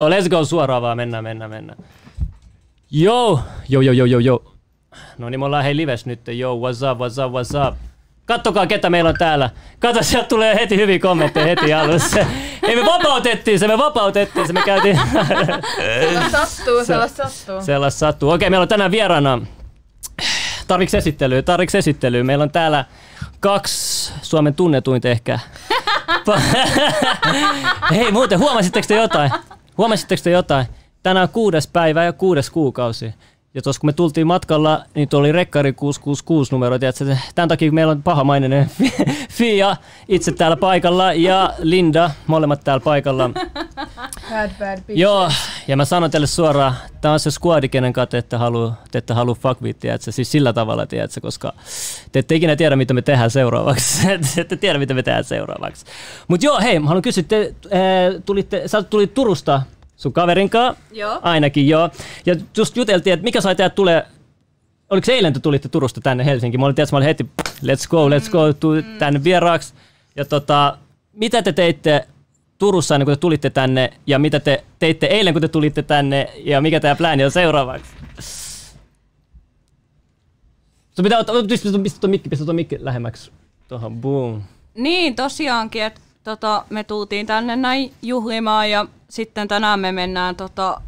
Oh, let's go suoraan vaan, mennään, mennään, mennään. Joo, joo, joo, joo, joo, joo. No niin, me ollaan hei lives nyt. Joo, what's up, what's up, what's up. Kattokaa, ketä meillä on täällä. Kato, sieltä tulee heti hyviä kommentteja heti alussa. Ei me vapautettiin se, me vapautettiin se, me käytiin... Sellaista sattuu, sellaista sattuu. Sellaista sattuu. Okei, meillä on tänään vieraana... Tarviks esittelyä? Tarviks esittelyä? Meillä on täällä kaksi Suomen tunnetuinta ehkä. Hei muuten, huomasitteko te jotain? Huomasitteko te jotain? Tänään on kuudes päivä ja kuudes kuukausi. Ja tuossa kun me tultiin matkalla, niin tuo oli rekkari 666 numero. Tiedätkö? Tämän takia meillä on pahamainen Fia itse täällä paikalla ja Linda, molemmat täällä paikalla. Bad, bad. Joo, ja mä sanon teille suoraan, tämä on se squadi, kenen kanssa te ette halua, te ette halua fuck with, tiedätkö? Siis sillä tavalla, tiedätkö? koska te ette ikinä tiedä, mitä me tehdään seuraavaksi. te ette tiedä, mitä me tehdään seuraavaksi. Mutta joo, hei, mä haluan kysyä, te äh, tulitte, sä tulit Turusta sun kaverin kanssa, Joo. ainakin joo. Ja just juteltiin, että mikä sai teidät tulee, oliko se eilen, te tulitte Turusta tänne Helsinkiin? Mä olin, tiedätkö, mä olin heti, let's go, let's go, tu, tänne vieraaksi. Ja tota, mitä te teitte Turussa ennen kuin te tulitte tänne, ja mitä te teitte eilen, kun te tulitte tänne, ja mikä teidän plääni on seuraavaksi? Sun pitää ottaa, pistä tuon mikki, pistä tuon mikki lähemmäksi. Tuohon, boom. Niin, tosiaankin, että tota, me tultiin tänne näin juhlimaan ja sitten tänään me mennään tota,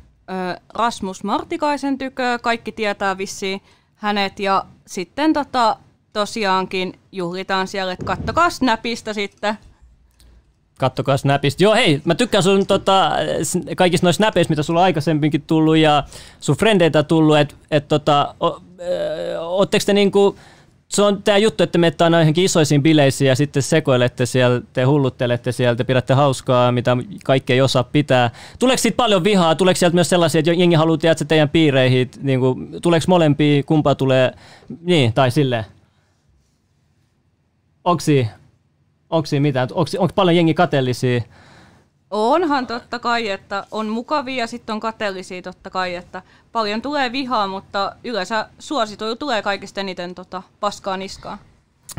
Rasmus Martikaisen tykö. Kaikki tietää vissiin hänet ja sitten tota, tosiaankin juhlitaan siellä, että kattokaa Snapista sitten. Kattokaa Snapista. Joo, hei, mä tykkään sun tota, kaikista noista Snapeista, mitä sulla aikaisemminkin tullut ja sun frendeitä tullut, että et, tota, o, ootteko te niinku, se on tämä juttu, että menette aina johonkin isoisiin bileisiin ja sitten sekoilette siellä, te hulluttelette siellä, te pidätte hauskaa, mitä kaikki ei osaa pitää. Tuleeko siitä paljon vihaa? Tuleeko sieltä myös sellaisia, että jengi haluaa tiedätkö, teidän piireihin? Niin kuin, tuleeko molempia, kumpaa tulee, niin, tai silleen? Onko siinä, onko siinä mitään? Onko, onko paljon jengi kateellisia? Onhan totta kai, että on mukavia ja sitten on kateellisia totta kai, että paljon tulee vihaa, mutta yleensä suosituilla tulee kaikista eniten tota, paskaa niskaan.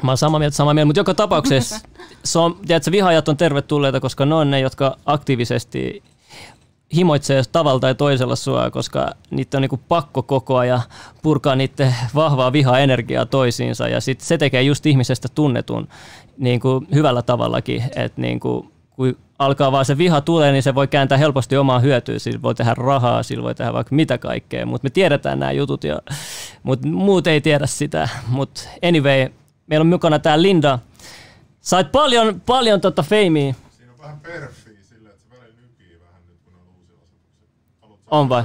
Mä oon samaa mieltä, samaa mieltä, mutta joka tapauksessa se on, tiedätkö, vihaajat on tervetulleita, koska ne on ne, jotka aktiivisesti himoitsee tavalla tai toisella sua, koska niitä on niinku pakko koko ajan purkaa niiden vahvaa vihaa energiaa toisiinsa ja sit se tekee just ihmisestä tunnetun niinku hyvällä tavallakin, että niinku, alkaa vaan se viha tulee, niin se voi kääntää helposti omaa hyötyä, sillä voi tehdä rahaa, sillä voi tehdä vaikka mitä kaikkea, mutta me tiedetään nämä jutut, ja, mutta muut ei tiedä sitä, mutta anyway, meillä on mukana tää Linda, sait paljon, paljon tota feimiä, Siinä on vähän perffiä silleen, että se välillä nykii vähän nyt, kun on asetuksia. Haluatko On vai?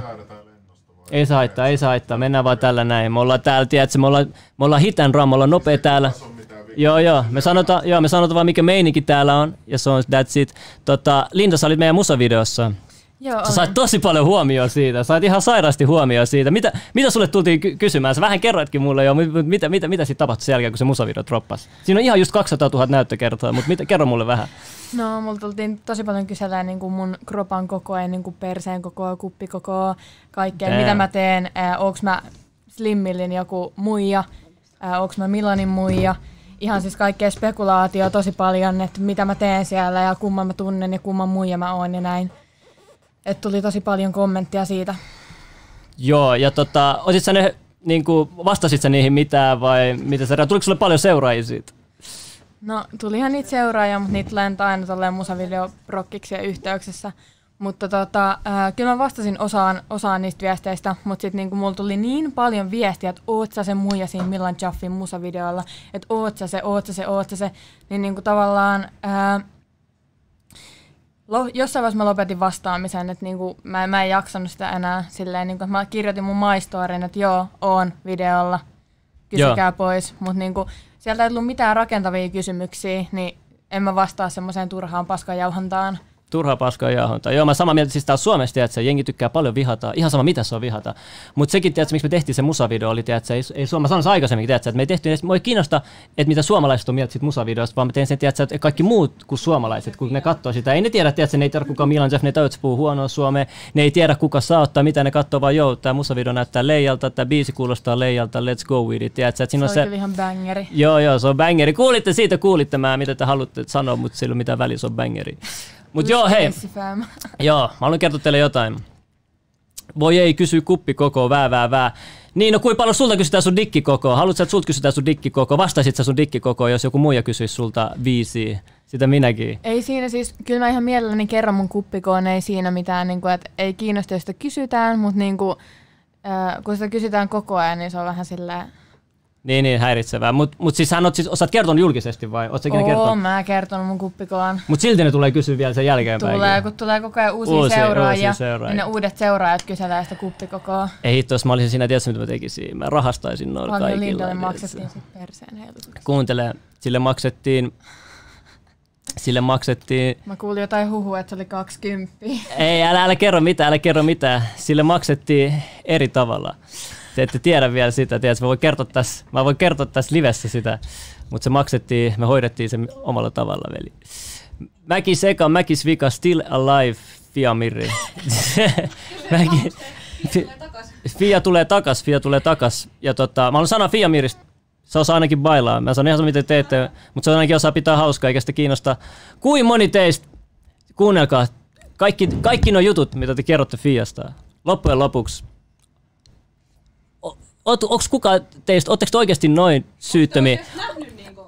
Ei saa haittaa, ei saa haittaa. Mennään vaan tällä näin. Me ollaan täällä, tiedätkö, me ollaan, me ollaan hit and run, me ollaan nopea täällä. Vikaa. Joo, joo. Me sanotaan, joo, me sanotaan vaan mikä meininki täällä on. Ja se on that's it. Tota, Linda, sä olit meidän musavideossa. Joo, Sä sait tosi paljon huomioon siitä. Sait ihan sairaasti huomioon siitä. Mitä, mitä sulle tultiin ky- kysymään? Sä vähän kerroitkin mulle jo, mutta mitä, mitä, mitä sitten tapahtui sen jälkeen, kun se musavideo droppasi? Siinä on ihan just 200 000 näyttökertaa, mutta mitä, kerro mulle vähän. No, mulla tultiin tosi paljon kyselemään niin kuin mun kropan kokoa niin kuin perseen kokoa, kuppikokoa, kaikkea, Damn. mitä mä teen. Äh, onks mä Slimmillin joku muija, äh, onks mä Milanin muija. Ihan siis kaikkea spekulaatio tosi paljon, että mitä mä teen siellä ja kumman mä tunnen ja kumman muija mä oon ja näin. Et tuli tosi paljon kommenttia siitä. Joo, ja tota, otit sä ne, niin kuin, vastasit sä niihin mitään vai mitä sä, tuliko sulle paljon seuraajia siitä? No, tulihan niitä seuraajia, mutta niitä lentää aina tolleen musavideoprokkiksi ja yhteyksissä. Mutta tota, äh, kyllä mä vastasin osaan, osaan niistä viesteistä, mutta sitten niinku mulla tuli niin paljon viestiä, että oot sä se muija siinä Millan Chaffin musavideolla, että oot sä se, oot sä se, oot sä se, niin niinku tavallaan äh, lo, jossain vaiheessa mä lopetin vastaamisen, että niinku, mä, mä en jaksanut sitä enää silleen, niinku, mä kirjoitin mun maistorin, että joo, oon videolla, kysykää Joo. pois, mutta niinku, sieltä ei tullut mitään rakentavia kysymyksiä, niin en mä vastaa semmoiseen turhaan paskajauhantaan. Turhaa paskaa jauhontaa. Joo, mä samaa mieltä, siis täällä Suomessa, että jengi tykkää paljon vihata. Ihan sama, mitä se on vihata. Mutta sekin, tiedätkö, miksi me tehtiin se musavideo, oli, tiedätkö, ei, ei Suoma, sanoin se aikaisemmin, tiedätkö, että me ei tehty, edes- ei kiinnosta, että mitä suomalaiset on mieltä siitä musavideosta, vaan mä tein sen, tiedätkö, että kaikki muut kuin suomalaiset, kun ne katsoo sitä. Ei ne tiedä, tiedätkö, ne ei tiedä, kuka Milan Jeff, ne tajuts puhuu huonoa suomea, ne ei tiedä, kuka saa ottaa, mitä ne katsoo, vaan joo, tämä musavideo näyttää leijalta, tämä biisi kuulostaa leijalta, let's go with it, tiedätkö, että siinä Se on se, ihan bangeri. Joo, joo, se on bangeri. Kuulitte siitä, kuulitte mä, mitä te haluatte sanoa, mutta sillä mitään väliä, se on bangeri. Mut joo, hei. Joo, mä haluan kertoa teille jotain. Voi ei, kysy kuppi koko, vää, vää, vää. Niin, no kuinka paljon sulta kysytään sun dikkikokoa? Haluatko, että sulta kysytään sun dikkikokoa? Vastaisit sä sun dikkikokoa, jos joku muija kysyisi sulta viisi? Sitä minäkin. Ei siinä siis, kyllä mä ihan mielelläni kerron mun kuppikoon, ei siinä mitään, niin kuin, että ei kiinnosta, jos sitä kysytään, mutta niin kuin, äh, kun sitä kysytään koko ajan, niin se on vähän silleen, Niin, niin, häiritsevää. Mutta mut siis hän oot siis, osaat kertonut julkisesti vai? Oot sä ikinä oon kertonut? mä kertonut mun kuppikoon. Mutta silti ne tulee kysyä vielä sen jälkeenpäin. Tulee, kun tulee koko ajan uusia, Uusia- seuraajia, uusia seuraajia. niin ne uudet seuraajat kyselee sitä kuppikokoa. Ei hitto, jos mä olisin siinä, tiedätkö mitä mä tekisin? Mä rahastaisin noilla Paljon kaikilla. Lindalle maksettiin sit perseen heilutuksia. Kuuntele, sille maksettiin, sille maksettiin, Mä kuulin jotain huhua, että se oli 20. ei älä, älä kerro mitään, älä kerro mitään, sille maksettiin eri tavalla. Te ette tiedä vielä sitä, tiedätkö, mä voin kertoa tässä, mä voin kertoa tässä livessä sitä, mutta se maksettiin, me hoidettiin se omalla tavalla, veli. Mäki Seka, Mäkis Vika, Still Alive, Fia Mirri. Mäki, Fi- Fia tulee takas, Fia tulee takas. Ja tota, mä haluan sanoa Fia Miristä, se osaa ainakin bailaa. Mä sanon ihan sama, miten teette, mutta se ainakin osaa pitää hauskaa, eikä sitä kiinnosta. Kuin moni teistä, kuunnelkaa, kaikki, kaikki nuo jutut, mitä te kerrotte Fiasta, loppujen lopuksi, onko kukaan teistä, ootteko te oikeasti noin syyttömiä?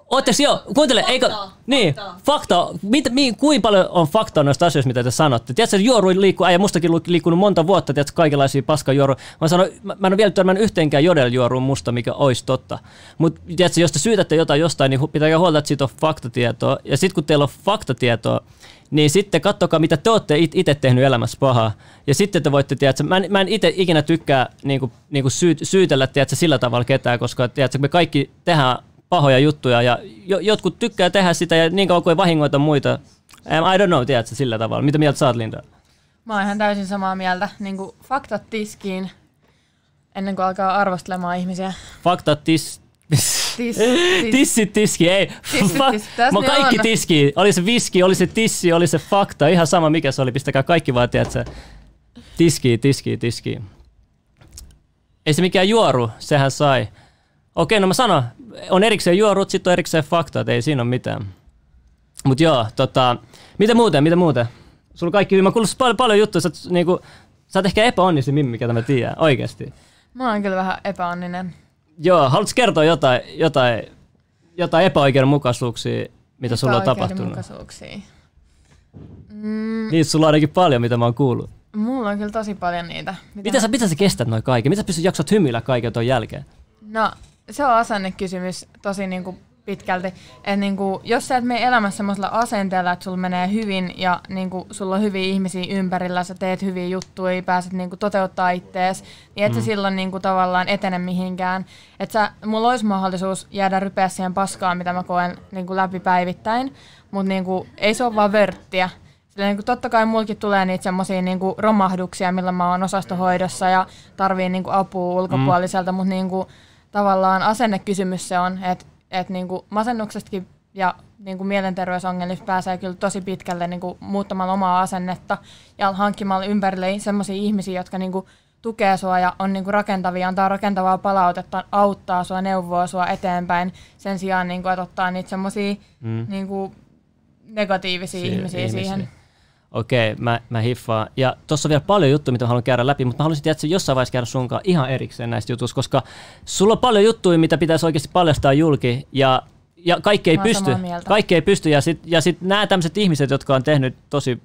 Ootteko joo, kuuntele, eikö, niin, fakta, mit, mi, kuinka paljon on faktaa noista asioista, mitä te sanotte? Tiedätkö, että juoru liikkuu, ja mustakin liikkunut monta vuotta, tiedätkö, kaikenlaisia paskajuoru. Mä sanon, mä, mä en ole vielä törmännyt yhteenkään jodeljuoruun musta, mikä olisi totta. Mutta tiedätkö, jos te syytätte jotain jostain, niin pitää huolta, että siitä on faktatietoa. Ja sitten kun teillä on faktatietoa, niin sitten kattokaa, mitä te olette it- itse tehnyt elämässä pahaa. Ja sitten te voitte, tiedätkö, mä en, mä en itse ikinä tykkää niinku, niinku syyt, syytellä tiedätkö, sillä tavalla ketään, koska tiedätkö, me kaikki tehdään pahoja juttuja ja jo, jotkut tykkää tehdä sitä ja niin kauan kuin ei vahingoita muita. I don't know, tiedätkö, sillä tavalla. Mitä mieltä oot, Linda? Mä oon ihan täysin samaa mieltä. Niin kuin faktat tiskiin ennen kuin alkaa arvostelemaan ihmisiä. Faktat tis... Tis, tis. Tissit tiski, ei. Tissit tässä Mä kaikki on. tiski. Oli se viski, oli se tissi, oli se fakta. Ihan sama mikä se oli. Pistäkää kaikki vaan, tiedätkö. Tiski, tiski, tiski. Ei se mikään juoru, sehän sai. Okei, no mä sanon, on erikseen juorut, sitten on erikseen faktat, ei siinä ole mitään. Mut joo, tota, mitä muuten, mitä muuten? Sulla kaikki hyvin, mä kuullut paljon, paljon juttuja, sä, oot niinku, sä oot ehkä epäonnisin mimmi, mikä mä tiedän, oikeesti. Mä oon kyllä vähän epäonninen. Joo, haluatko kertoa jotain, jotain, jotain epäoikeudenmukaisuuksia, mitä sulla on tapahtunut? Epäoikeudenmukaisuuksia. Mm, Niitä sulla on ainakin paljon, mitä mä oon kuullut. mulla on kyllä tosi paljon niitä. Mitä Miten sä, miten sä kestät noin kaiken? Miten sä pystyt jaksat hymyillä kaiken ton jälkeen? No, se on asennekysymys tosi niinku pitkälti. Että niinku, jos sä et mene elämässä semmoisella asenteella, että sulla menee hyvin ja niinku, sulla on hyviä ihmisiä ympärillä, sä teet hyviä juttuja, pääset niinku, toteuttaa ittees, niin et mm. sä silloin niinku, tavallaan etene mihinkään. Että sä, mulla olisi mahdollisuus jäädä rypeä siihen paskaan, mitä mä koen niinku, läpi päivittäin, mutta niinku, ei se ole vaan vörttiä. Sillä niin kuin, totta kai mulkin tulee niitä semmoisia niin romahduksia, millä mä oon osastohoidossa ja tarviin niin kuin, apua ulkopuoliselta, mm. mutta niin kuin, tavallaan asennekysymys se on, että et, niin kuin, masennuksestakin ja niin kuin, mielenterveysongelmista pääsee kyllä tosi pitkälle niin kuin, muuttamalla omaa asennetta ja hankkimalla ympärille semmoisia ihmisiä, jotka niin kuin, tukee sua ja on niin kuin, rakentavia, antaa rakentavaa palautetta, auttaa sua, neuvoo sua eteenpäin sen sijaan, niin kuin, että ottaa niitä semmoisia Mm. niin kuin, negatiivisia Siihen ihmisiä, ihmisiä. siihen. Okei, mä, mä hiffaan. Ja tuossa on vielä paljon juttuja, mitä mä haluan käydä läpi, mutta mä haluaisin tietää jossain vaiheessa käydä sunkaan ihan erikseen näistä jutuista, koska sulla on paljon juttuja, mitä pitäisi oikeasti paljastaa julki, ja, ja kaikki ei pysty. Kaikki ei pysty, ja sitten ja sit nämä tämmöiset ihmiset, jotka on tehnyt tosi,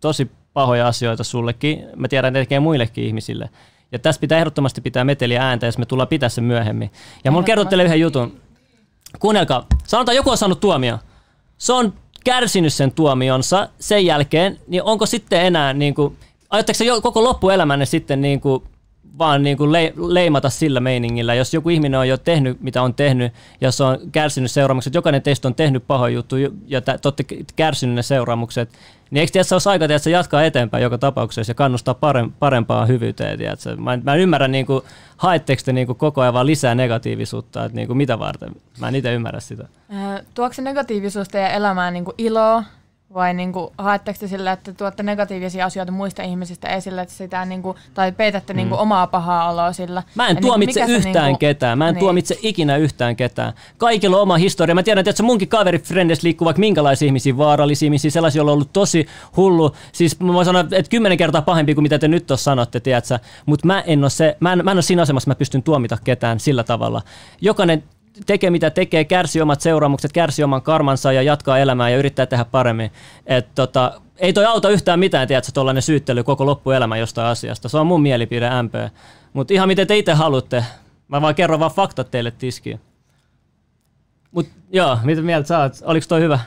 tosi pahoja asioita sullekin, mä tiedän, että ne tekee muillekin ihmisille. Ja tässä pitää ehdottomasti pitää meteliä ääntä, jos me tullaan pitää sen myöhemmin. Ja mulla kerrot teille yhden jutun. Kuunnelkaa, sanotaan joku on saanut tuomio. Se on kärsinyt sen tuomionsa sen jälkeen, niin onko sitten enää, niin kuin, jo koko loppuelämänne sitten niin kuin, vaan niin kuin le, leimata sillä meiningillä, jos joku ihminen on jo tehnyt, mitä on tehnyt, ja se on kärsinyt seuraamukset, jokainen teistä on tehnyt pahoja juttuja, ja te olette kärsinyt ne seuraamukset, niin eikö tiedä, olisi aika tiedä, se jatkaa eteenpäin joka tapauksessa ja kannustaa parem- parempaan hyvyyteen, tiedätkö? Mä, en, mä en ymmärrä, niin kuin, haetteko te niin kuin, koko ajan vaan lisää negatiivisuutta, että niin kuin, mitä varten? Mä en itse ymmärrä sitä. Ö, Tuokse negatiivisuus teidän elämään niin iloa Vai niin kuin, haetteko te sillä, että tuotte negatiivisia asioita muista ihmisistä esille, että sitä niin kuin, tai peitätte niin kuin, omaa pahaa oloa sillä? Mä en Ja niin kuin, tuomitse se yhtään niin kuin- ketään. Mä en niin. tuomitse ikinä yhtään ketään. Kaikilla on oma historia. Mä tiedän, että se munkin kaverifrendes liikkuu vaikka minkälaisia ihmisiä, vaarallisia ihmisiä, sellaisia, joilla on ollut tosi hullu. Siis mä voin sanoa, että kymmenen kertaa pahempi kuin mitä te nyt tuossa sanotte, tiedätkö? Mutta mä en ole se, mä en, mä en ole siinä asemassa, että mä pystyn tuomita ketään sillä tavalla. Jokainen tekee mitä tekee, kärsii omat seuraamukset, kärsii oman karmansa ja jatkaa elämää ja yrittää tehdä paremmin. Et tota, ei toi auta yhtään mitään, tiedätkö, tuollainen syyttely koko loppuelämä jostain asiasta. Se on mun mielipide MP. Mutta ihan miten te itse haluatte. Mä vaan kerron vaan faktat teille tiskiin. Mut joo, mitä mieltä sä oot? Oliko toi hyvä?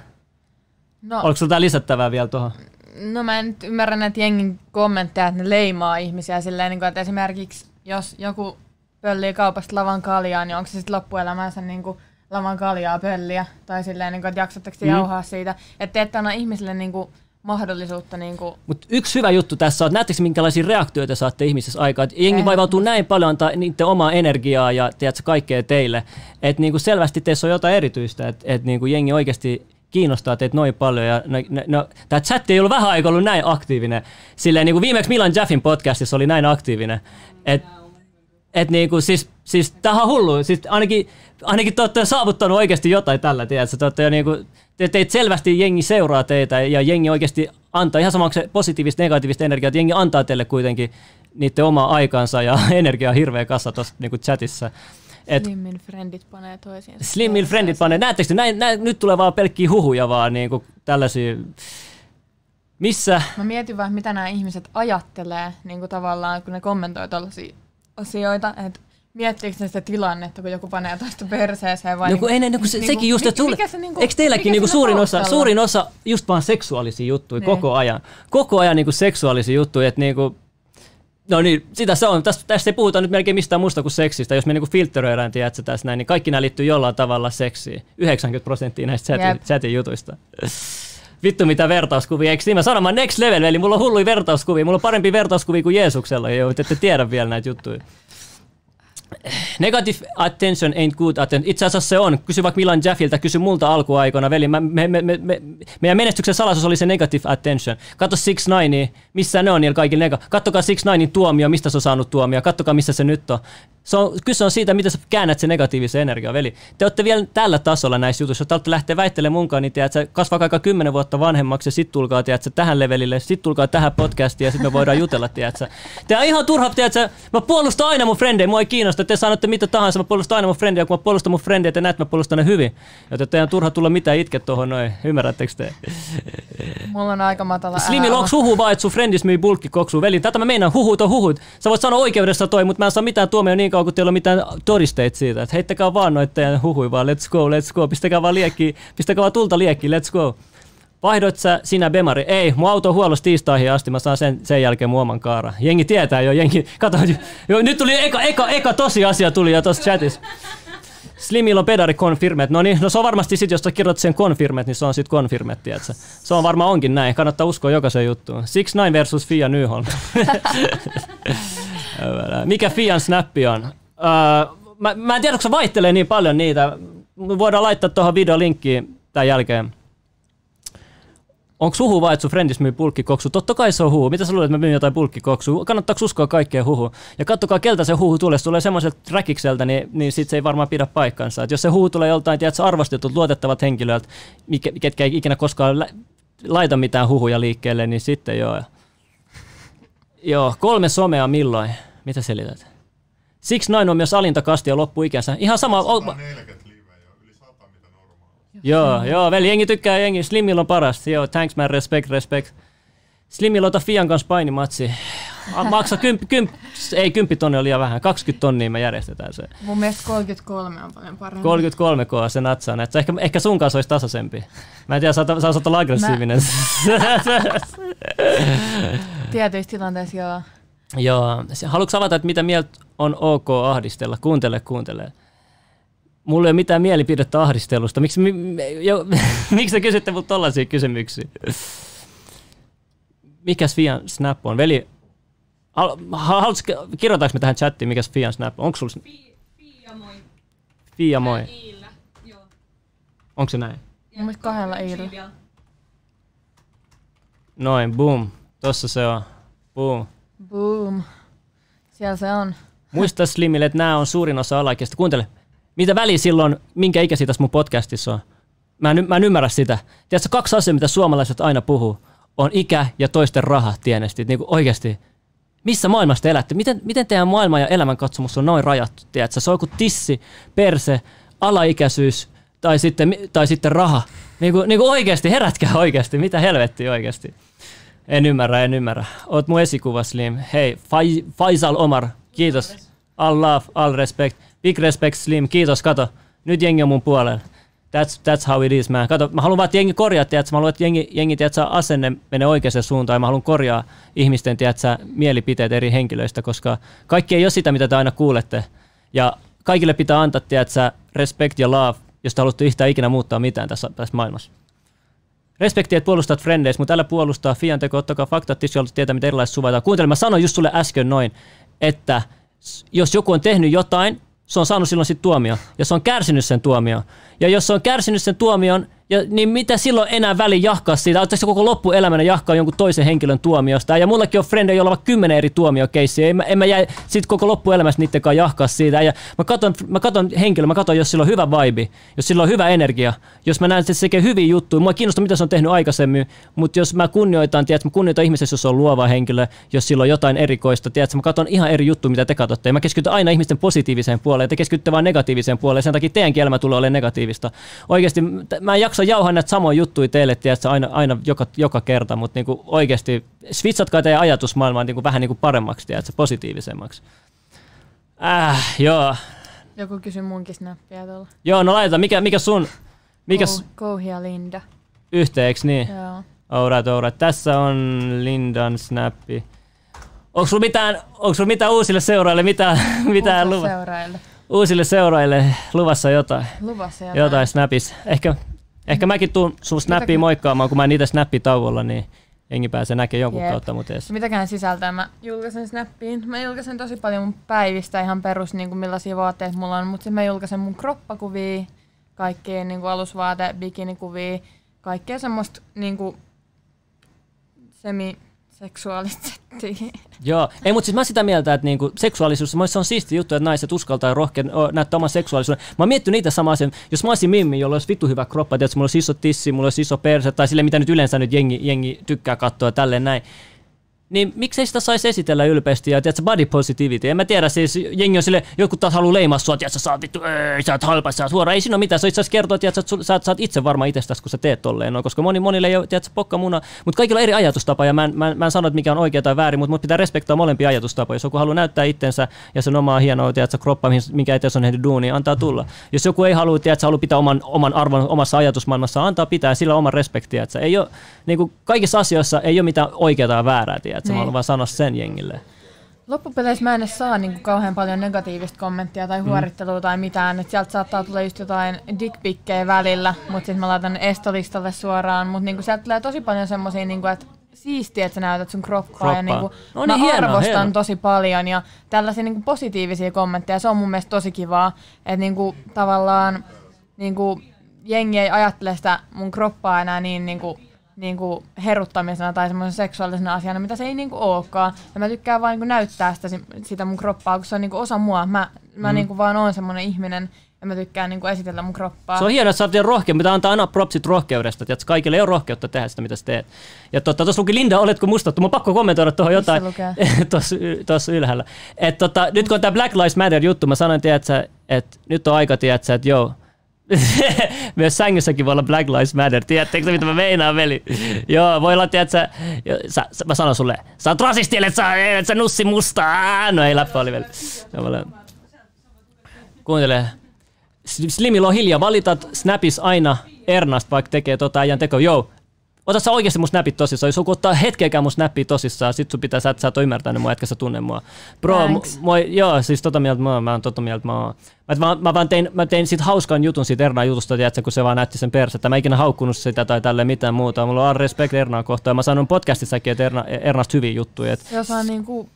No, Oliko sulla lisättävää vielä tuohon? no mä en nyt ymmärrä näitä jengin kommentteja, että ne leimaa ihmisiä silleen, niin kuin, että esimerkiksi jos joku pöllii kaupasta lavan kaljaa, niin onko se sitten loppuelämänsä niin kuin lavan kaljaa pölliä? Tai silleen, niin kuin, että jaksatteko te Mm. jauhaa siitä? Että te ette anna ihmisille niin kuin, mahdollisuutta niin kuin, Mutta yksi hyvä juttu tässä on, että näettekö minkälaisia reaktioita saatte ihmisessä aikaa. Et jengi vaivautuu näin paljon antaa niiden omaa energiaa ja tiedätkö, kaikkea teille. Että niinku selvästi teissä on jotain erityistä, että et niinku jengi oikeasti kiinnostaa teitä noin paljon. Ja no, no, no, tämä chatti ei ollut vähän aikaa ollut näin aktiivinen. Silleen niinku viimeksi Milan Jaffin podcastissa oli näin aktiivinen. Et, et niinku, siis, siis tämähän on hullu. Siis ainakin, ainakin te olette saavuttanut oikeasti jotain tällä, tiedätkö? Te, olette jo niinku, te teit selvästi jengi seuraa teitä ja jengi oikeasti antaa, ihan sama onko se positiivista, negatiivista energiaa, että jengi antaa teille kuitenkin niiden omaa aikansa ja energiaa hirveä kassa tuossa niinku chatissa. Et Slimmin friendit panee toisiinsa. Slimmil friendit panee, näettekö te, näin, näin, nyt tulee vaan pelkkiä huhuja vaan niinku tällaisia, missä, Mä mietin vaan, mitä nämä ihmiset ajattelee niin kuin tavallaan, kun ne kommentoi tällaisia asioita, että miettiikö ne sitä tilannetta, kun joku panee toista perseeseen vai... No kun ei, ne- no kun se, niinku- sekin just, että mi- sulle, mikä se niinku- eikö teilläkin mikä niinku suurin, osa, suurin osa just vaan seksuaalisia juttuja Niin. koko ajan. Koko ajan niinku seksuaalisia juttuja, että niinku, no niin, sitä se on. Tästä, tästä ei puhuta nyt melkein mistään muusta kuin seksistä. Jos me niinku filtteröidään, tiedätkö, tässä näin, niin kaikki nämä liittyy jollain tavalla seksiin. 90 prosenttia näistä chatin, chatin jutuista. Vittu mitä vertauskuvia, eikö niin? Mä sanon, mä next level, eli mulla on hulluja vertauskuvia. Mulla on parempi vertauskuvia kuin Jeesuksella, jo te ette tiedä vielä näitä juttuja. Negative attention ain't good attention. Itse asiassa se on. Kysy vaikka Milan Jaffilta, kysy multa alkuaikoina, veli. Mä, me, me, me, me, meidän menestyksen salaisuus oli se negative attention. Katso Six Nine, missä ne on niillä kaikilla nega. Kattokaa Six Ninein tuomio, mistä se on saanut tuomio. Kattokaa, missä se nyt on. Se on kyse on siitä, miten sä käännät se negatiivisen energiaa, veli. Te olette vielä tällä tasolla näissä jutuissa. Te olette lähteä väittelemään munkaan, niin tiedät, sä kasvaa aika kymmenen vuotta vanhemmaksi ja sit tulkaa, tiedät, sä, tähän levelille, sit tulkaa tähän podcastiin ja sitten me voidaan jutella, tiedät, sä. Te on ihan turha, tiedät, sä, mä puolustan aina mun frendejä, mua ei kiinnosta, te sanotte mitä tahansa, mä puolustan aina mun frendejä, kun mä puolustan mun frendejä, te näet, mä puolustan ne hyvin. Joten teidän on turha tulla mitään itke tuohon noin, ymmärrättekö te? Mulla on aika matala Slimi, onko huhu vaan, että sun frendis myy bulkkikoksu? Veli, tätä mä meinaan, huhut on huhut. Sä voit sanoa oikeudessa toi, mutta mä en saa mitään tuomioon niin kauan, kun teillä on mitään todisteita siitä. Et heittäkää vaan noita teidän huhui vaan, let's go, let's go. Pistäkää vaan liekki, pistäkää vaan tulta liekki, let's go. Vaihdoit sä sinä Bemari? Ei, mun auto on huollossa tiistaihin asti, mä saan sen, sen jälkeen mun oman kaara. Jengi tietää jo, jengi, kato, jo, nyt tuli eka, eka, eka tosiasia tuli jo tossa chatissa. Slimillä on pedari confirmet. No niin, no se on varmasti sit, jos sä kirjoitat sen confirmet, niin se on sit confirmet, tiedätkö? Se on varmaan onkin näin. Kannattaa uskoa jokaisen juttuun. 6 versus Fia Nyholm. Mikä Fian snappi on? Öö, mä, mä en tiedä, onko se vaihtelee niin paljon niitä. Voidaan laittaa tuohon videolinkkiin tämän jälkeen. Onko huhu vai, että sun frendis myy pulkkikoksu? Totta kai se on huhu. Mitä sä luulet, että mä myyn jotain pulkkikoksua? Kannattaako uskoa kaikkeen huhu? Ja kattokaa, keltä se huhu tulee. Jos tulee semmoiselta räkikseltä, niin, niin sit se ei varmaan pidä paikkansa. Et jos se huhu tulee joltain, tiedätkö, arvostetut, luotettavat henkilöiltä, mikä, ketkä ei ikinä koskaan laita mitään huhuja liikkeelle, niin sitten joo. Joo, kolme somea milloin? Mitä selität? Six Nine on myös alinta kastia loppuikänsä. Ihan sama. O- 140 live ja yli 100 mitä normaali. Joo, joo, veli, jengi tykkää, jengi. Slimilla on parasta. Joo, thanks man, respect, respect. Slimilla ota Fian kanssa painimatsi. Maksa kymp, kymp, ei, 10 tonnia on liian vähän. 20 tonnia me järjestetään se. Mun mielestä 33 on paljon parempi. 33 k se natsaa. Se ehkä, ehkä sun kanssa olisi tasaisempi. Mä en tiedä, sä, sä oot olla aggressiivinen. Tietyissä tilanteissa joo. Joo. Haluatko avata, että mitä mieltä on ok ahdistella? Kuuntele, kuuntele. Mulla ei ole mitään mielipidettä ahdistelusta. Miksi, mi, me- jo, miksi te kysytte multa tollaisia kysymyksiä? Mikäs Fian Snap on? Veli, hal- haluatko, kirjoitaanko me tähän chattiin, mikäs Fian Snap on? Onko sulla Pia moi. Fia moi? Onko se näin? Mun mielestä kahdella iillä. Noin, boom. Tossa se on. Boom. Boom. Siellä se on. Muista Slimille, että nämä on suurin osa alaikäistä. Kuuntele, mitä väliä silloin, minkä ikäisiä tässä mun podcastissa on? Mä en, mä en ymmärrä sitä. Tiedätkö, kaksi asiaa, mitä suomalaiset aina puhuu, on ikä ja toisten raha tienesti. Niin kuin oikeasti, missä maailmassa te elätte? Miten, miten teidän maailma ja elämänkatsomus on noin rajattu? Tiedätkö? Se on kuin tissi, perse, alaikäisyys tai sitten, tai sitten raha. Niin kuin, niin kuin oikeasti, herätkää oikeasti. Mitä helvettiä oikeasti? En ymmärrä, en ymmärrä. Oot mun esikuva, Slim. Hei, Fai- Faisal Omar, kiitos. All love, all respect. Big respect, Slim. Kiitos, kato. Nyt jengi on mun puolella. That's, that's how it is, man. Kato, mä haluan vaan, että jengi korjaa, tiedätkö? Mä haluan, että jengi, jengi tiedätkö, asenne menee oikeaan suuntaan. Ja mä haluan korjaa ihmisten, tiedätkö, mielipiteet eri henkilöistä, koska kaikki ei ole sitä, mitä te aina kuulette. Ja kaikille pitää antaa, tiedätkö, respect ja love, jos te haluatte yhtään ikinä muuttaa mitään tässä, tässä maailmassa. Respekti, että puolustat frendeistä, mutta älä puolustaa Fian teko, ottakaa faktat, tietysti haluat tietää, mitä erilaiset suvaitaan. Kuuntele, mä sanoin just sulle äsken noin, että jos joku on tehnyt jotain, se on saanut silloin sitten tuomio, ja se on kärsinyt sen tuomio. Ja jos se on kärsinyt sen tuomion, ja, niin mitä silloin enää väli jahkaa siitä? Ottaako se koko loppuelämänä jahkaa jonkun toisen henkilön tuomiosta? Ja mullakin on frendejä, joilla on kymmenen eri tuomiokeissiä. En mä, en mä jäi sit koko loppuelämästä niiden kanssa jahkaa siitä. Ja mä katon, mä katon henkilö, mä katon, jos sillä on hyvä vibe, jos sillä on hyvä energia, jos mä näen, että se tekee hyviä juttuja. Mua ei kiinnosta, mitä se on tehnyt aikaisemmin, mutta jos mä kunnioitan, tiedätkö, mä kunnioitan ihmisessä, jos on luova henkilö, jos sillä on jotain erikoista, tiedätkö, mä katon ihan eri juttuja, mitä te katsotte. Ja mä keskityn aina ihmisten positiiviseen puoleen, te keskitytte vain negatiiviseen puoleen, sen takia teidänkin elämä tulee olemaan negatiivista. Oikeasti mä en jaksa jauhaa näitä samoja juttuja teille, tiedätkö, aina, aina joka, joka kerta, mutta niinku oikeasti switchatkaa teidän ajatusmaailmaa niinku vähän niinku paremmaksi, tiedätkö, positiivisemmaksi. Äh, joo. Joku kysyi munkin snappia tuolla. Joo, no laita, mikä, mikä sun, mikä Kouhi ja Linda. yhteeksi, niin? Joo. Alright, alright. Tässä on Lindan snappi. Onko sulla mitään, onko sulla mitään uusille seuraajille, mitään, mitään Uusille luva, seuraajille. uusille seuraajille luvassa jotain, Luvassa jotain. jotain snapis. Ehkä, ehkä mäkin tuun sun snappia moikkaamaan, kun mä niitä snappi tauolla, niin jengi pääsee näkemään jonkun Jep. kautta mut edes. Mitäkään sisältää mä julkaisen Snappiin. Mä julkaisen tosi paljon mun päivistä ihan perus, niin kuin millaisia vaatteita mulla on, mutta sitten mä julkaisen mun kroppakuvia, kaikkia niin kuin alusvaate, bikinikuvia, kaikkea semmoista niin kuin semi-seksuaalista settiä. Joo, ei, mutta siis mä sitä mieltä, että niinku seksuaalisuus, mielestä se on siisti juttu, että naiset uskaltaa ja rohkea o, näyttää oman seksuaalisuuden. Mä oon niitä samaa asiaa. Jos mä olisin Mimmi, jolla olisi vittu hyvä kroppa, tiedätkö, mulla olisi iso tissi, mulla olisi iso perse, tai sille mitä nyt yleensä nyt jengi, jengi tykkää katsoa tälleen näin. Niin miksei sitä saisi esitellä ylpeästi ja tiedätkö, body positivity. En mä tiedä, siis jengi on sille, joku taas haluaa leimaa sua, tiedätkö, sä oot vittu, ei, sä oot halpa, sä oot huora. Ei siinä ole mitään, se itse asiassa tiedätkö, että sä, oot- sä oot itse varma itsestäsi, kun sä teet tolleen, no, koska moni, monille ei ole, tiedätkö, pokka muna, mutta kaikilla on eri ajatustapa ja mä en, mä, en, mä en sano, että mikä on oikea tai väärin, mutta mut pitää respektoida molempia ajatustapoja. Jos joku haluaa näyttää itsensä ja sen omaa hienoa, tiedätkö, kroppaa, mihin- minkä eteen on tehnyt duunia, antaa tulla. Jos joku ei halua, tiedätkö, haluaa pitää oman, oman arvon omassa ajatusmaailmassa, antaa pitää sillä oman respektiä. Ei ole, niin kuin kaikissa asioissa ei ole mitään oikeaa tai väärää, tiedätkö, mä Niin. haluan vaan sanoa sen jengille. Loppupeleissä mä en edes saa niin kauhean paljon negatiivista kommenttia tai huorittelua tai mitään. Et sieltä saattaa tulla just jotain dickpikkejä välillä, mutta sitten mä laitan estolistalle suoraan. Mutta niinku sieltä tulee tosi paljon semmosia, niinku, että siistiä, että sä näytät sun kroppaa. Kroppaa. Ja niinku, No mä niin, hienoa, arvostan hienoa. tosi paljon ja tällaisia niinku positiivisia kommentteja. Se on mun mielestä tosi kivaa. Että niinku, tavallaan niinku, jengi ei ajattele sitä mun kroppaa enää niin niinku, niinku heruttamisena tai semmoisen seksuaalisena asiana, mitä se ei niinku olekaan. Ja mä tykkään vaan niinku näyttää sitä, sitä mun kroppaa, kun se on niinku osa mua. Mä, mä Mm. niinku vaan oon semmoinen ihminen ja mä tykkään niinku esitellä mun kroppaa. Se on hienoa, että sä oot rohkea, mitä antaa aina propsit rohkeudesta. Tiedätkö, kaikille ei ole rohkeutta tehdä sitä, mitä sä teet. Ja tuossa luki Linda, oletko mustattu? Mä pakko kommentoida tuohon jotain. tuossa ylhäällä. Et tota, nyt kun on tämä Black Lives Matter juttu, mä sanoin, tiedätkö, että nyt on aika, tiedätkö, että joo, myös sängyssäkin voi olla Black Lives Matter. Tiedättekö mitä mä meinaan, veli? Joo, voi olla, tiedätkö, jo, sä, sä, mä sanon sulle, sä oot rasisti, että sä, et sä nussi mustaa. No ei läppä oli veli. Kuuntele. Slimillä on hiljaa. Valitat Snapis aina Ernast, vaikka tekee tota ajan teko. Joo, ota sä oikeasti mun snapit tosissaan. Jos joku ottaa hetkeäkään mun snappia tosissaan, sit sun pitää, sä sä et ole ymmärtänyt mua, etkä sä tunne mua. Bro, Thanks. mu- mua, joo, siis tota mieltä mä oon, mä oon tota mieltä mä oon. Mä, mä, mä vaan tein, mä tein sit hauskan jutun siitä Ernaan jutusta, tiedätkö, kun se vaan näytti sen persettä. Mä en ikinä haukkunut sitä tai tälle mitään muuta. Mulla on respect Ernaan kohtaan. Mä sanon podcastissakin, että Erna, Ernast hyviä juttuja. Et Se osaa niinku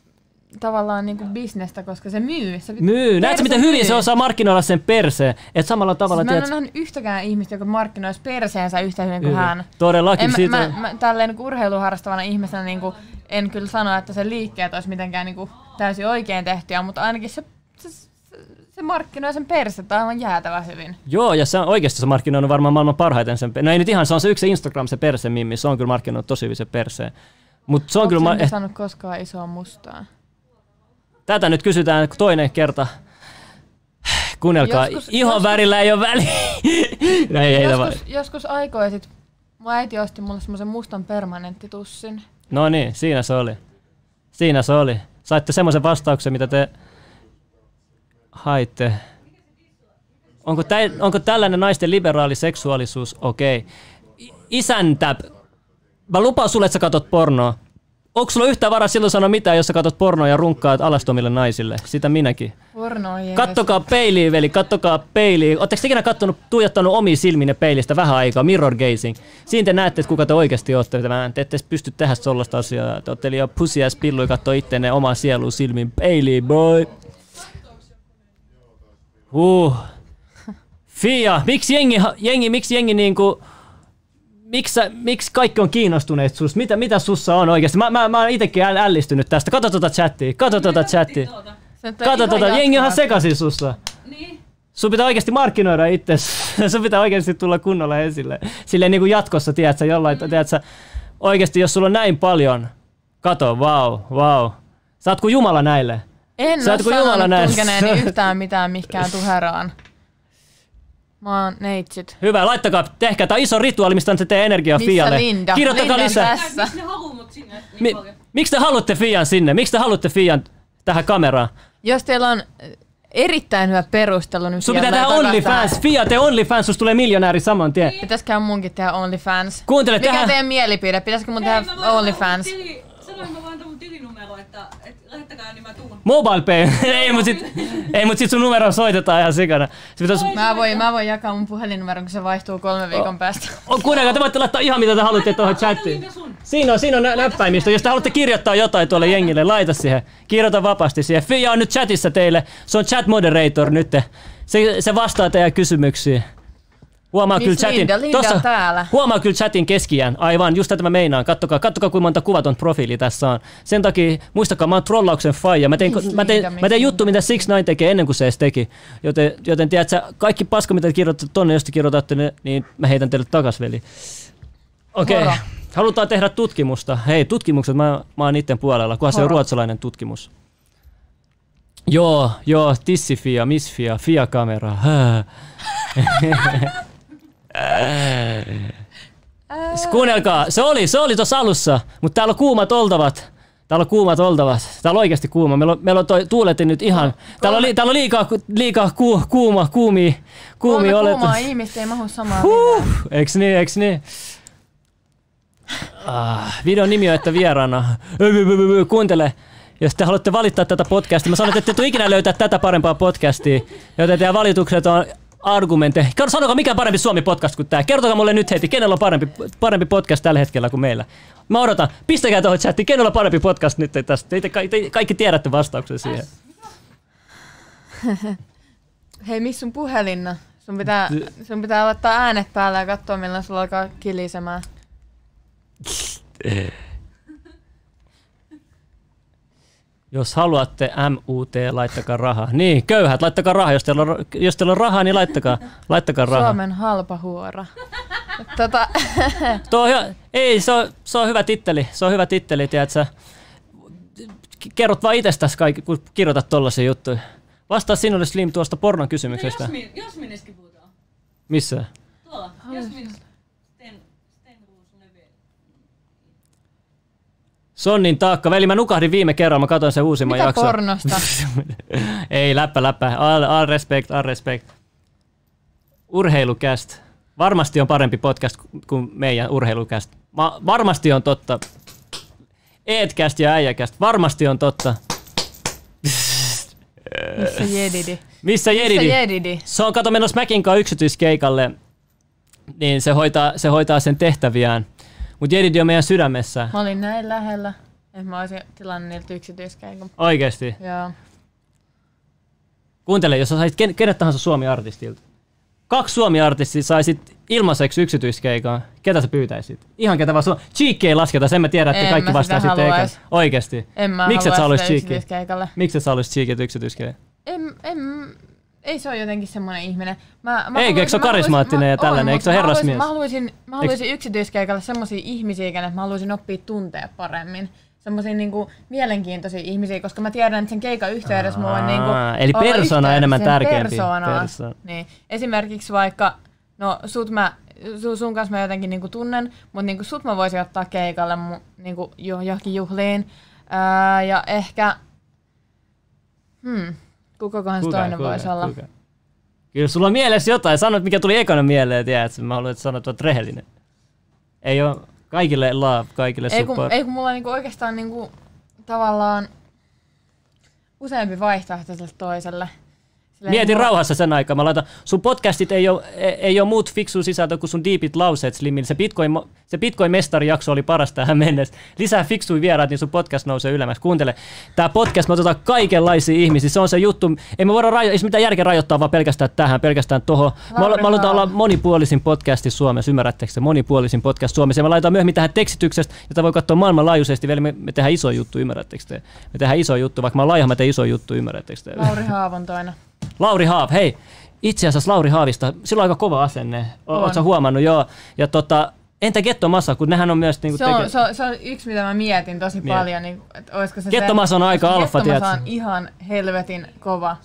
tavallaan niinku bisnestä, koska se myy. Se Myy. Näetkö, perse miten hyvin myy. se osaa markkinoida sen perseen? Et samalla tavalla, Siis mä en ole tiedät, nähnyt yhtäkään ihmistä, joka markkinoisi perseensä yhtä hyvin kuin hän. Todellakin. En, siitä mä, mä, tälleen niin urheiluharrastavana ihmisenä niin kuin, en kyllä sano, että se liikkeet olisi mitenkään niin kuin, täysin oikein tehtyä, mutta ainakin se, se, se, se markkinoi sen persettä aivan jäätävän hyvin. Joo, ja se on oikeasti se markkinoinut varmaan maailman parhaiten sen. No ei nyt ihan, se on se yksi Instagram, se perse mimmi, se on kyllä markkinoinut tosi hyvin se perseen. Mutta se on kyllä, Onko ma- eh, saanut koskaan isoa mustaa? Tätä nyt kysytään toinen kerta. Kuunnelkaa, Joskus- ihon joskus- värillä ei ole väliä. no ei, ei tämä. Joskus, joskus aikoisit, mun äiti osti mulle semmoisen mustan permanenttitussin. No niin, siinä se oli. Siinä se oli. Saitte semmoisen vastauksen, mitä te haitte. Onko, tä, onko tällainen naisten liberaali seksuaalisuus okei? Okay. Isäntä, mä lupaan sulle, että sä katot pornoa. Onko sulla yhtään varaa silloin sanoa mitään, jos sä katot pornoa ja runkkaat alastomille naisille? Sitä minäkin. Porno jees. Kattokaa peiliin, veli, kattokaa peiliin. Oletteko te ikinä kattonut, tuijottanut omiin silmiin peilistä vähän aikaa, mirror gazing? Siinä te näette, että kuka te oikeasti olette. Te ette pysty tehdä sellaista asiaa. Te olette liian pussy ja spillu ja katsoo ittenne omaa sieluun silmiin peiliin, boy. Huh. Fia, miksi jengi, jengi, miksi jengi niinku, miksi, sä- miksi kaikki on kiinnostuneet susta? Mitä, mitä sussa on oikeasti? Mä, mä, mä oon itekin äl- ällistynyt tästä. Kato tuota chattia, kato tuota chattia. Kato tuota, jengi on ihan sekaisin susta. Niin. Sun pitää oikeasti markkinoida itse. Sun pitää oikeasti tulla kunnolla esille. Silleen niin kuin jatkossa, tiedätkö, jollain, tiedätkö, oikeasti jos sulla on näin paljon, kato, vau, vau. Sä oot kuin Jumala näille. En Sä ole oot kuin Jumala tunkeneeni yhtään mitään mihinkään tuheraan. Mä oon neitsyt. Hyvä, laittakaa, tehkää. Tää on iso rituaali, mistä te teidän energiaa Missä Fialle. Linda? Kirjoittakaa Linda lisää. tässä. Miksi ne haluaa mut sinne niin Mi- paljon? miksi te haluatte Fian sinne? Miksi te haluatte Fian tähän kameraan? Jos teillä on äh, erittäin hyvä perustelu, niin Sun pitää tehdä OnlyFans. Fia, tee OnlyFans, susta tulee miljonääri saman tien. tähän. Pitäisikö munkin tehdä OnlyFans? Kuuntele, Mikä tähän- on teidän mielipide? Pitäisikö mun tehdä Hei, antaa OnlyFans? mun Tili, sanoin mä voin antaa mun tilinumero, että, että lähettäkää niin mä tuun. Mobile pay. ei, mut sit, ei, mut sit sun numero soitetaan ihan sikana. Pitäis, Mä voin, mä voin jakaa mun puhelinnumeron, kun se vaihtuu kolme viikon päästä. Oh, kuunnelkaa, te voitte laittaa ihan mitä te haluatte tuohon chattiin. Siinä on, siinä on nä- näppäimistö. Jos te haluatte kirjoittaa jotain tuolle jengille, laita siihen. Kirjoita vapaasti siihen. Fia on nyt chatissa teille. Se on chat moderator nyt. Se, se vastaa teidän kysymyksiin. Huomaa kyllä chatin. Linda? Linda on täällä. Huomaa kyllä chatin keskiään. Aivan, just tätä mä meinaan. Kattokaa, kattokaa kuinka monta kuvaton profiili tässä on. Sen takia, muistakaa, mä oon trollauksen faija. Mä tein, Miss mä tein, Linda, mä tein juttu, mitä Six Nine tekee ennen kuin se edes teki. Joten, joten tiedätkö, kaikki paska, mitä te kirjoitatte tonne, jos te kirjoitatte ne, niin mä heitän teille takas, veli. Okei. Okay. Moro. Halutaan tehdä tutkimusta. Hei, tutkimukset, mä, mä oon niiden puolella, kunhan se on Moro. ruotsalainen tutkimus. Joo, joo, tissifia, misfia, fia-kamera. Hää. Kuunnelkaa, se oli, se oli tuossa alussa, mutta täällä on kuumat oltavat. Täällä on kuumat oltavat. Täällä on oikeasti kuuma. Meillä on, meillä on toi tuuletin nyt ihan... Täällä on, li, täällä on liikaa, liikaa ku, kuuma, kuumia, kuumia Kolme kuumaa ihmistä ei mahu samaan Huh, eiks niin, eiks niin? Ah, videon nimi on, että vieraana. Kuuntele, jos te haluatte valittaa tätä podcastia, mä sanon, että ette ikinä löytää tätä parempaa podcastia, joten teidän valitukset on argumenteja. Sanokaa, mikä parempi Suomi-podcast kuin tämä. Kertokaa mulle nyt heti, kenellä on parempi, parempi podcast tällä hetkellä kuin meillä. Mä odotan. Pistäkää tuohon chattiin, kenellä on parempi podcast nyt tästä. Te, te, te kaikki tiedätte vastauksen siihen. Hei, missä sun puhelinna? Sun pitää, sun pitää laittaa äänet päälle ja katsoa, milloin sulla alkaa kilisemään. Jos haluatte MUT, laittakaa rahaa. Niin, köyhät, laittakaa rahaa. Jos teillä on, jos teillä on rahaa, niin laittakaa, laittakaa rahaa. Suomen halpa huora. tota, Tuo on ei, se on, se on hyvä titteli. Se on hyvä titteli, tiedätkö? Kerrot vaan itsestäsi kaikki, kun kirjoitat tollaisia juttuja. Vastaa sinulle Slim tuosta pornon kysymyksestä. Jasmin, Jasminiskin puhutaan. Missä? Tuolla, Jasmin Sonnin taakka. Veli, mä nukahdin viime kerralla, mä katsoin sen uusimman mitä jakson. pornosta? Ei, läppä, läppä. All, all respect, all respect. Urheilukäst. Varmasti on parempi podcast kuin meidän urheilukäst. Ma, varmasti on totta. Eetkäst ja äijäkäst. Varmasti on totta. Missä jedidi? Missä Missä Jedidi? jedidi? Se on kato menossa Mäkin kanssa yksityiskeikalle, niin se hoitaa, se hoitaa sen tehtäviään. Mutta Jedidi on meidän sydämessä. Mä olin näin lähellä. Että mä olisin tilannut niiltä yksityiskeikon. Oikeesti. Joo. Kuuntele, jos sä saisit ken, kenet tahansa Suomi-artistilta. Kaksi Suomi-artistia saisit ilmaiseksi yksityiskeikan. Ketä sä pyytäisit? Ihan ketä vaan sun. Cheekki ei lasketa, sen mä tiedän, että En kaikki vastaa sitten haluais. Oikeesti. En mä Miksi et sä halua haluaisit sitä yksityiskeikalle. Miksi et sä haluaisit Cheekit yksityiskeikan? En, en, ei se ole jotenkin semmoinen ihminen. Mä, mä Eikö, eikö se ole mä haluaisin- karismaattinen ja tällainen? on, Eikö se ole mutta mä haluaisin- herrasmies? Mä haluaisin, mä haluaisin yksityiskeikalle semmoisia ihmisiä, kenet mä haluaisin oppia tuntea paremmin. Semmoisia niinku mielenkiintoisia ihmisiä, koska mä tiedän, että sen keikan yhteydessä mä voin niinku eli persona on enemmän tärkeämpi. Persoona. Niin. Esimerkiksi vaikka, no sut mä, su, sun kanssa mä jotenkin niinku tunnen, mutta niinku sut mä voisin ottaa keikalle mu, niinku jo, johonkin juhliin. Ää, ja ehkä, hmm, kukakohan se Kuka, toinen kuka, voisi olla. kuka? Kyllä sulla on mielessä jotain. Sanot, mikä tuli ekana mieleen, tiedätkö? Mä haluan, että sanot, että rehellinen. Ei ole kaikille love, kaikille Ei kun, support. ei kun mulla on niinku oikeastaan niinku, tavallaan useampi vaihtoehto sille toiselle. Silleen Mieti mulla- rauhassa sen aikaa. Mä laitan, sun podcastit ei ole, ei ole muut fiksu sisältö kuin sun deepit lauseet Slimin. Se Bitcoin, se Bitcoin mestarijakso oli paras tähän mennessä. Lisää fiksui vieraat, niin sun podcast nousee ylemmäksi. Kuuntele, tää podcast, me otetaan kaikenlaisia ihmisiä. Se on se juttu. Ei me voida rajo- ei mitään järkeä rajoittaa vaan pelkästään tähän, pelkästään tohon. Me, olla, me halutaan olla monipuolisin podcasti Suomessa, ymmärrättekö se? Monipuolisin podcast Suomessa. Ja me laitetaan myöhemmin tähän tekstityksestä, jota voi katsoa maailmanlaajuisesti. Vielä me, me tehdään iso juttu, ymmärrättekö te? Me tehdään iso juttu, vaikka mä laiha, mä teen iso juttu, ymmärrättekö te? Lauri Haavon toinen. Lauri Haav, hei. Itse asiassa Lauri Haavista, sillä on aika kova asenne. Oletko huomannut, joo. Ja tota, entä Getto Massa, kun nehän on myös niinku Se on, se, on, se on yksi, mitä mä mietin tosi Miet. paljon. Niin, että olisiko se Getto se- Mas on aika alfa, Getto Mas tiedätkö? on ihan helvetin kova.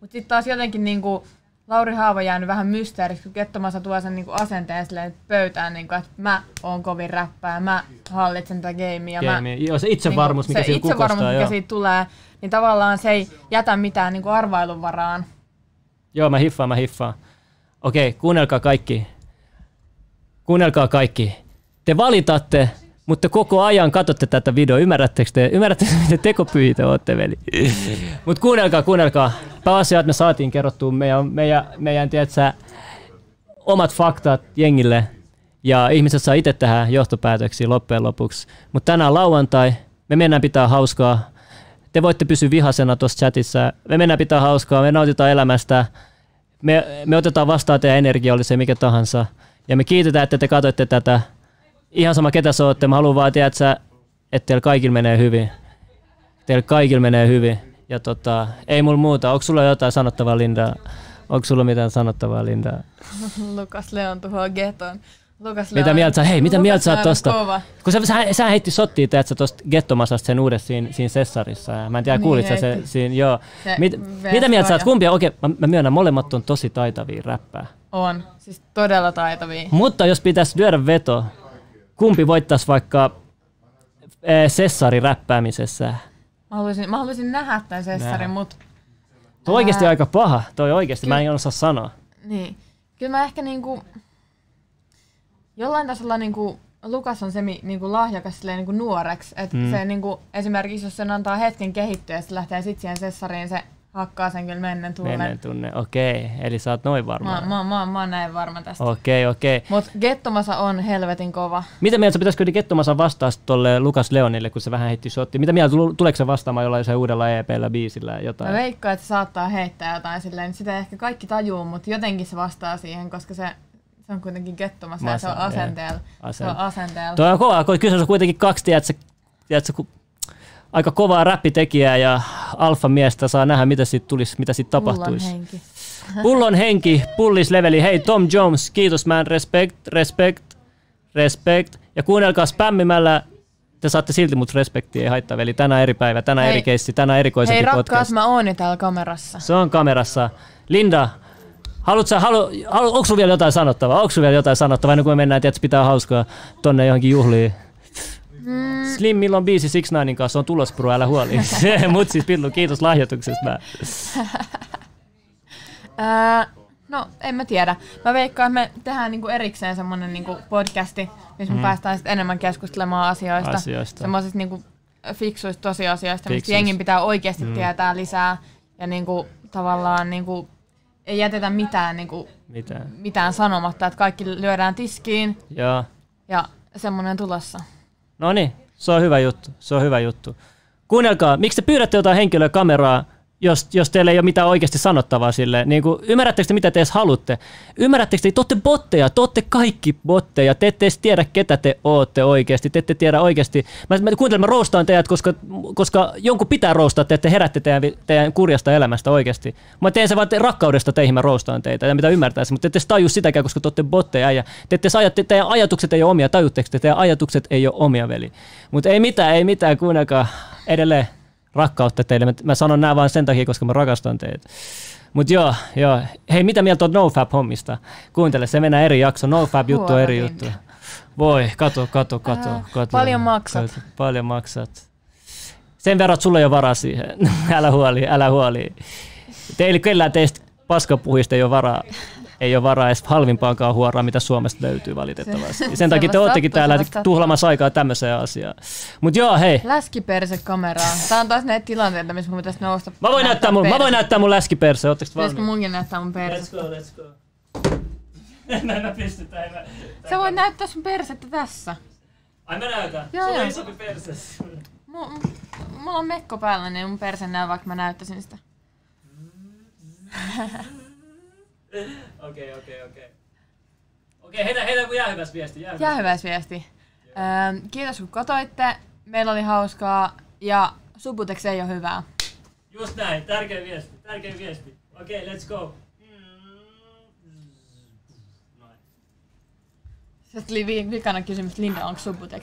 Mutta sitten taas jotenkin niinku, Lauri Haava jäänyt vähän mysteeriksi, kun Kettomasa tuo sen niinku asenteen silleen pöytään, niinku, että mä oon kovin räppää, mä hallitsen tätä gamea. Mä, Game. Joo, se itsevarmuus, mikä niinku, se siinä itsevarmuus, kukostaa. mikä Joo. siitä tulee, niin tavallaan se ei jätä mitään niinku arvailun varaan. joo, mä hiffaan, mä hiffaan. Okei, kuunnelkaa kaikki. Kuunnelkaa kaikki. Te valitatte, mutta koko ajan katsotte tätä videoa. Ymmärrättekö te? Ymmärrättekö, miten tekopyhiä te ootte, veli? Mutta kuunnelkaa, kuunnelkaa. Pääasia, että me saatiin kerrottua meidän, meidän, meidän tiedätkö, omat faktat jengille. Ja ihmiset saa itse tehdä johtopäätöksiä loppujen lopuksi. Mutta tänään lauantai, me mennään pitää hauskaa. Te voitte pysyä vihasena tuossa chatissa. Me mennään pitää hauskaa, me nautitaan elämästä. Me, me otetaan vastaan teidän energia, oli se mikä tahansa. Ja me kiitetään, että te katsoitte tätä. Ihan sama ketä sä ootte, mä haluan vaan tiedä, että teillä kaikilla menee hyvin. Teillä kaikilla menee hyvin. Ja tota, ei mulla muuta. Onko sulla jotain sanottavaa, Linda? Onko sulla mitään sanottavaa, Linda? Lukas Leon tuhoaa geton. Lukas Mitä Leon- mieltä sä- hei, mitä Lukas mieltä sä oot tosta? kova. Kun sä, sä, sä heitti sottia, teetkö tuosta Gettomasasta sen uudessa siinä, siinä Sessarissa. Ja Mä en tiedä, Niin kuulit sä se siinä, joo. Se Mit, mitä mieltä sä oot? Kumpia? Okei, mä, mä myönnän, molemmat on tosi taitavia räppää. On, siis todella taitavia. Mutta jos pitäisi lyödä veto, kumpi voittaisi vaikka eh, Sessari räppäämisessä? Mä haluaisin, mä haluaisin nähdä tämän sessarin, mutta Toi oikeasti Ää. aika paha. Toi oikeasti, mä en osaa sanoa. niin. Kyllä mä ehkä niinku, jollain tasolla niinku, Lukas on se niinku lahjakas silleen niinku nuoreksi. Et Mm. se niinku, esimerkiksi jos sen antaa hetken kehittyä ja se lähtee sit siihen sessariin, se hakkaa sen kyllä mennen tullen. Menen tunne. Okei, eli sä oot noin varma. Mä, mä, mä, mä oon näin varma tästä. Okei, okei. Mut Gettomasa on helvetin kova. Mitä mieltä sä pitäisikö Kettomasa vastaa tolle Lukas Leonille, kun se vähän heitti shotti? Mitä mieltä, tule- tuleeko se vastaamaan jollain se uudella EPllä, biisillä Mä jotain? veikkaan, että se saattaa heittää jotain silleen, niin sitä ehkä kaikki tajuu, mutta jotenkin se vastaa siihen, koska se, se on kuitenkin Gettomasa ja se on Masa, asenteella. Se Asent. on asenteella. Toi on kova, kun kyseessä on kuitenkin kaksi, tiedätkö, tiedätkö, aika kovaa räppitekijää ja alfa miestä saa nähdä, mitä siitä tulisi, mitä siitä tapahtuisi. henki. Pullon henki, pullisleveli. Hei Tom Jones, kiitos man, respect, respect, respect. Ja kuunnelkaa spämmimällä, te saatte silti mut respektiä, ei haittaa veli. Tänään eri päivä, tänään Hei. eri keissi, tänään Hei erikoisempi rakkaas, podcast. mä oon jo täällä kamerassa. Se on kamerassa. Linda, haluat sä, halu, halu, onko sulla vielä jotain sanottavaa? Onko sulla vielä jotain sanottavaa ennen kuin me mennään, tiedätkö, pitää hauskaa tonne johonkin juhliin? Mm. Slim, milloin on biisi Six Ninein kanssa? On tulos, bro, älä huoli. Mut siis Pillu, kiitos lahjoituksesta. Mä. Ää, no, en mä tiedä. Mä veikkaan, että me tehdään niinku erikseen semmonen niinku podcasti, missä me Mm. päästään sit enemmän keskustelemaan asioista. Asioista. Semmoisista niinku fiksuista tosiasioista, mistä Fiksuista. jengin pitää oikeasti Mm. tietää lisää. Ja niinku, tavallaan niinku, ei jätetä mitään, niinku, Mitä? mitään sanomatta, että kaikki lyödään tiskiin Joo. ja semmonen tulossa. No niin, Se on hyvä juttu. Se on hyvä juttu. Kuunnelkaa, miksi te pyydätte jotain henkilöä kameraa, jos, jos teillä ei ole mitään oikeasti sanottavaa sille. Niin kuin, ymmärrättekö te, mitä te edes haluatte? Ymmärrättekö te, te olette botteja, te olette kaikki botteja, te ette edes tiedä, ketä te ootte oikeasti, te ette tiedä oikeasti. Mä, mä kuuntelen, mä roostaan teidät, koska, koska jonkun pitää roostaa te, että herätte teidän, teidän kurjasta elämästä oikeasti. Mä teen sen vaan te, rakkaudesta teihin, mä roostaan teitä, ja mitä ymmärtäisi, mutta te ette taju sitäkään, koska te olette botteja, ja te ette saa, te, teidän ajatukset ei ole omia, tajutteko te, teidän ajatukset ei ole omia, veli. Mutta ei mitään, ei mitään, kuunnelkaa edelleen rakkautta teille. Mä, mä sanon nämä vain sen takia, koska mä rakastan teitä. Mutta joo, joo. Hei, mitä mieltä on NoFap-hommista? Kuuntele, se mennään eri jakso. NoFap-juttu on eri juttu. Voi, kato, kato, kato. Ää, kato paljon maksat. Kato, paljon maksat. Sen verran, että sulla ei ole varaa siihen. älä huoli, älä huoli. Teillä kellään teistä paskapuhista ei ole varaa. Ei ole varaa edes halvimpaankaan huoraa, mitä Suomesta löytyy valitettavasti. Sen takia te oottekin sattuu, täällä sellaista tuhlaamassa aikaa tämmöiseen asiaan. Mutta joo, hei. Läskiperse kameraa. Tää on taas näitä tilanteita, missä mun pitäisi nousta. Mä voin näyttää mun, mä voin näyttää mun läskiperse, ootteko te Pitäisikö munkin näyttää mun Let's persettä? go, let's go. Näin mä pystytään. Mä... Sä voit näyttää sun persettä tässä. Ai mä näytän. Joo, Sulla on isompi perse. Mulla, mulla on mekko päällä, niin mun perse näy, vaikka mä näyttäisin sitä. Okei, okei, okei. Okei, heitä, heitä kun jäähyväs viesti. Jäähyväs. Jäähyväis viesti. Ähm, kiitos kun katoitte. Meillä oli hauskaa ja Subutex ei ole hyvää. Just näin, tärkeä viesti, tärkeä viesti. Okei, let's go. Sitten tuli vi- vikana kysymys, Linda, onko Subutex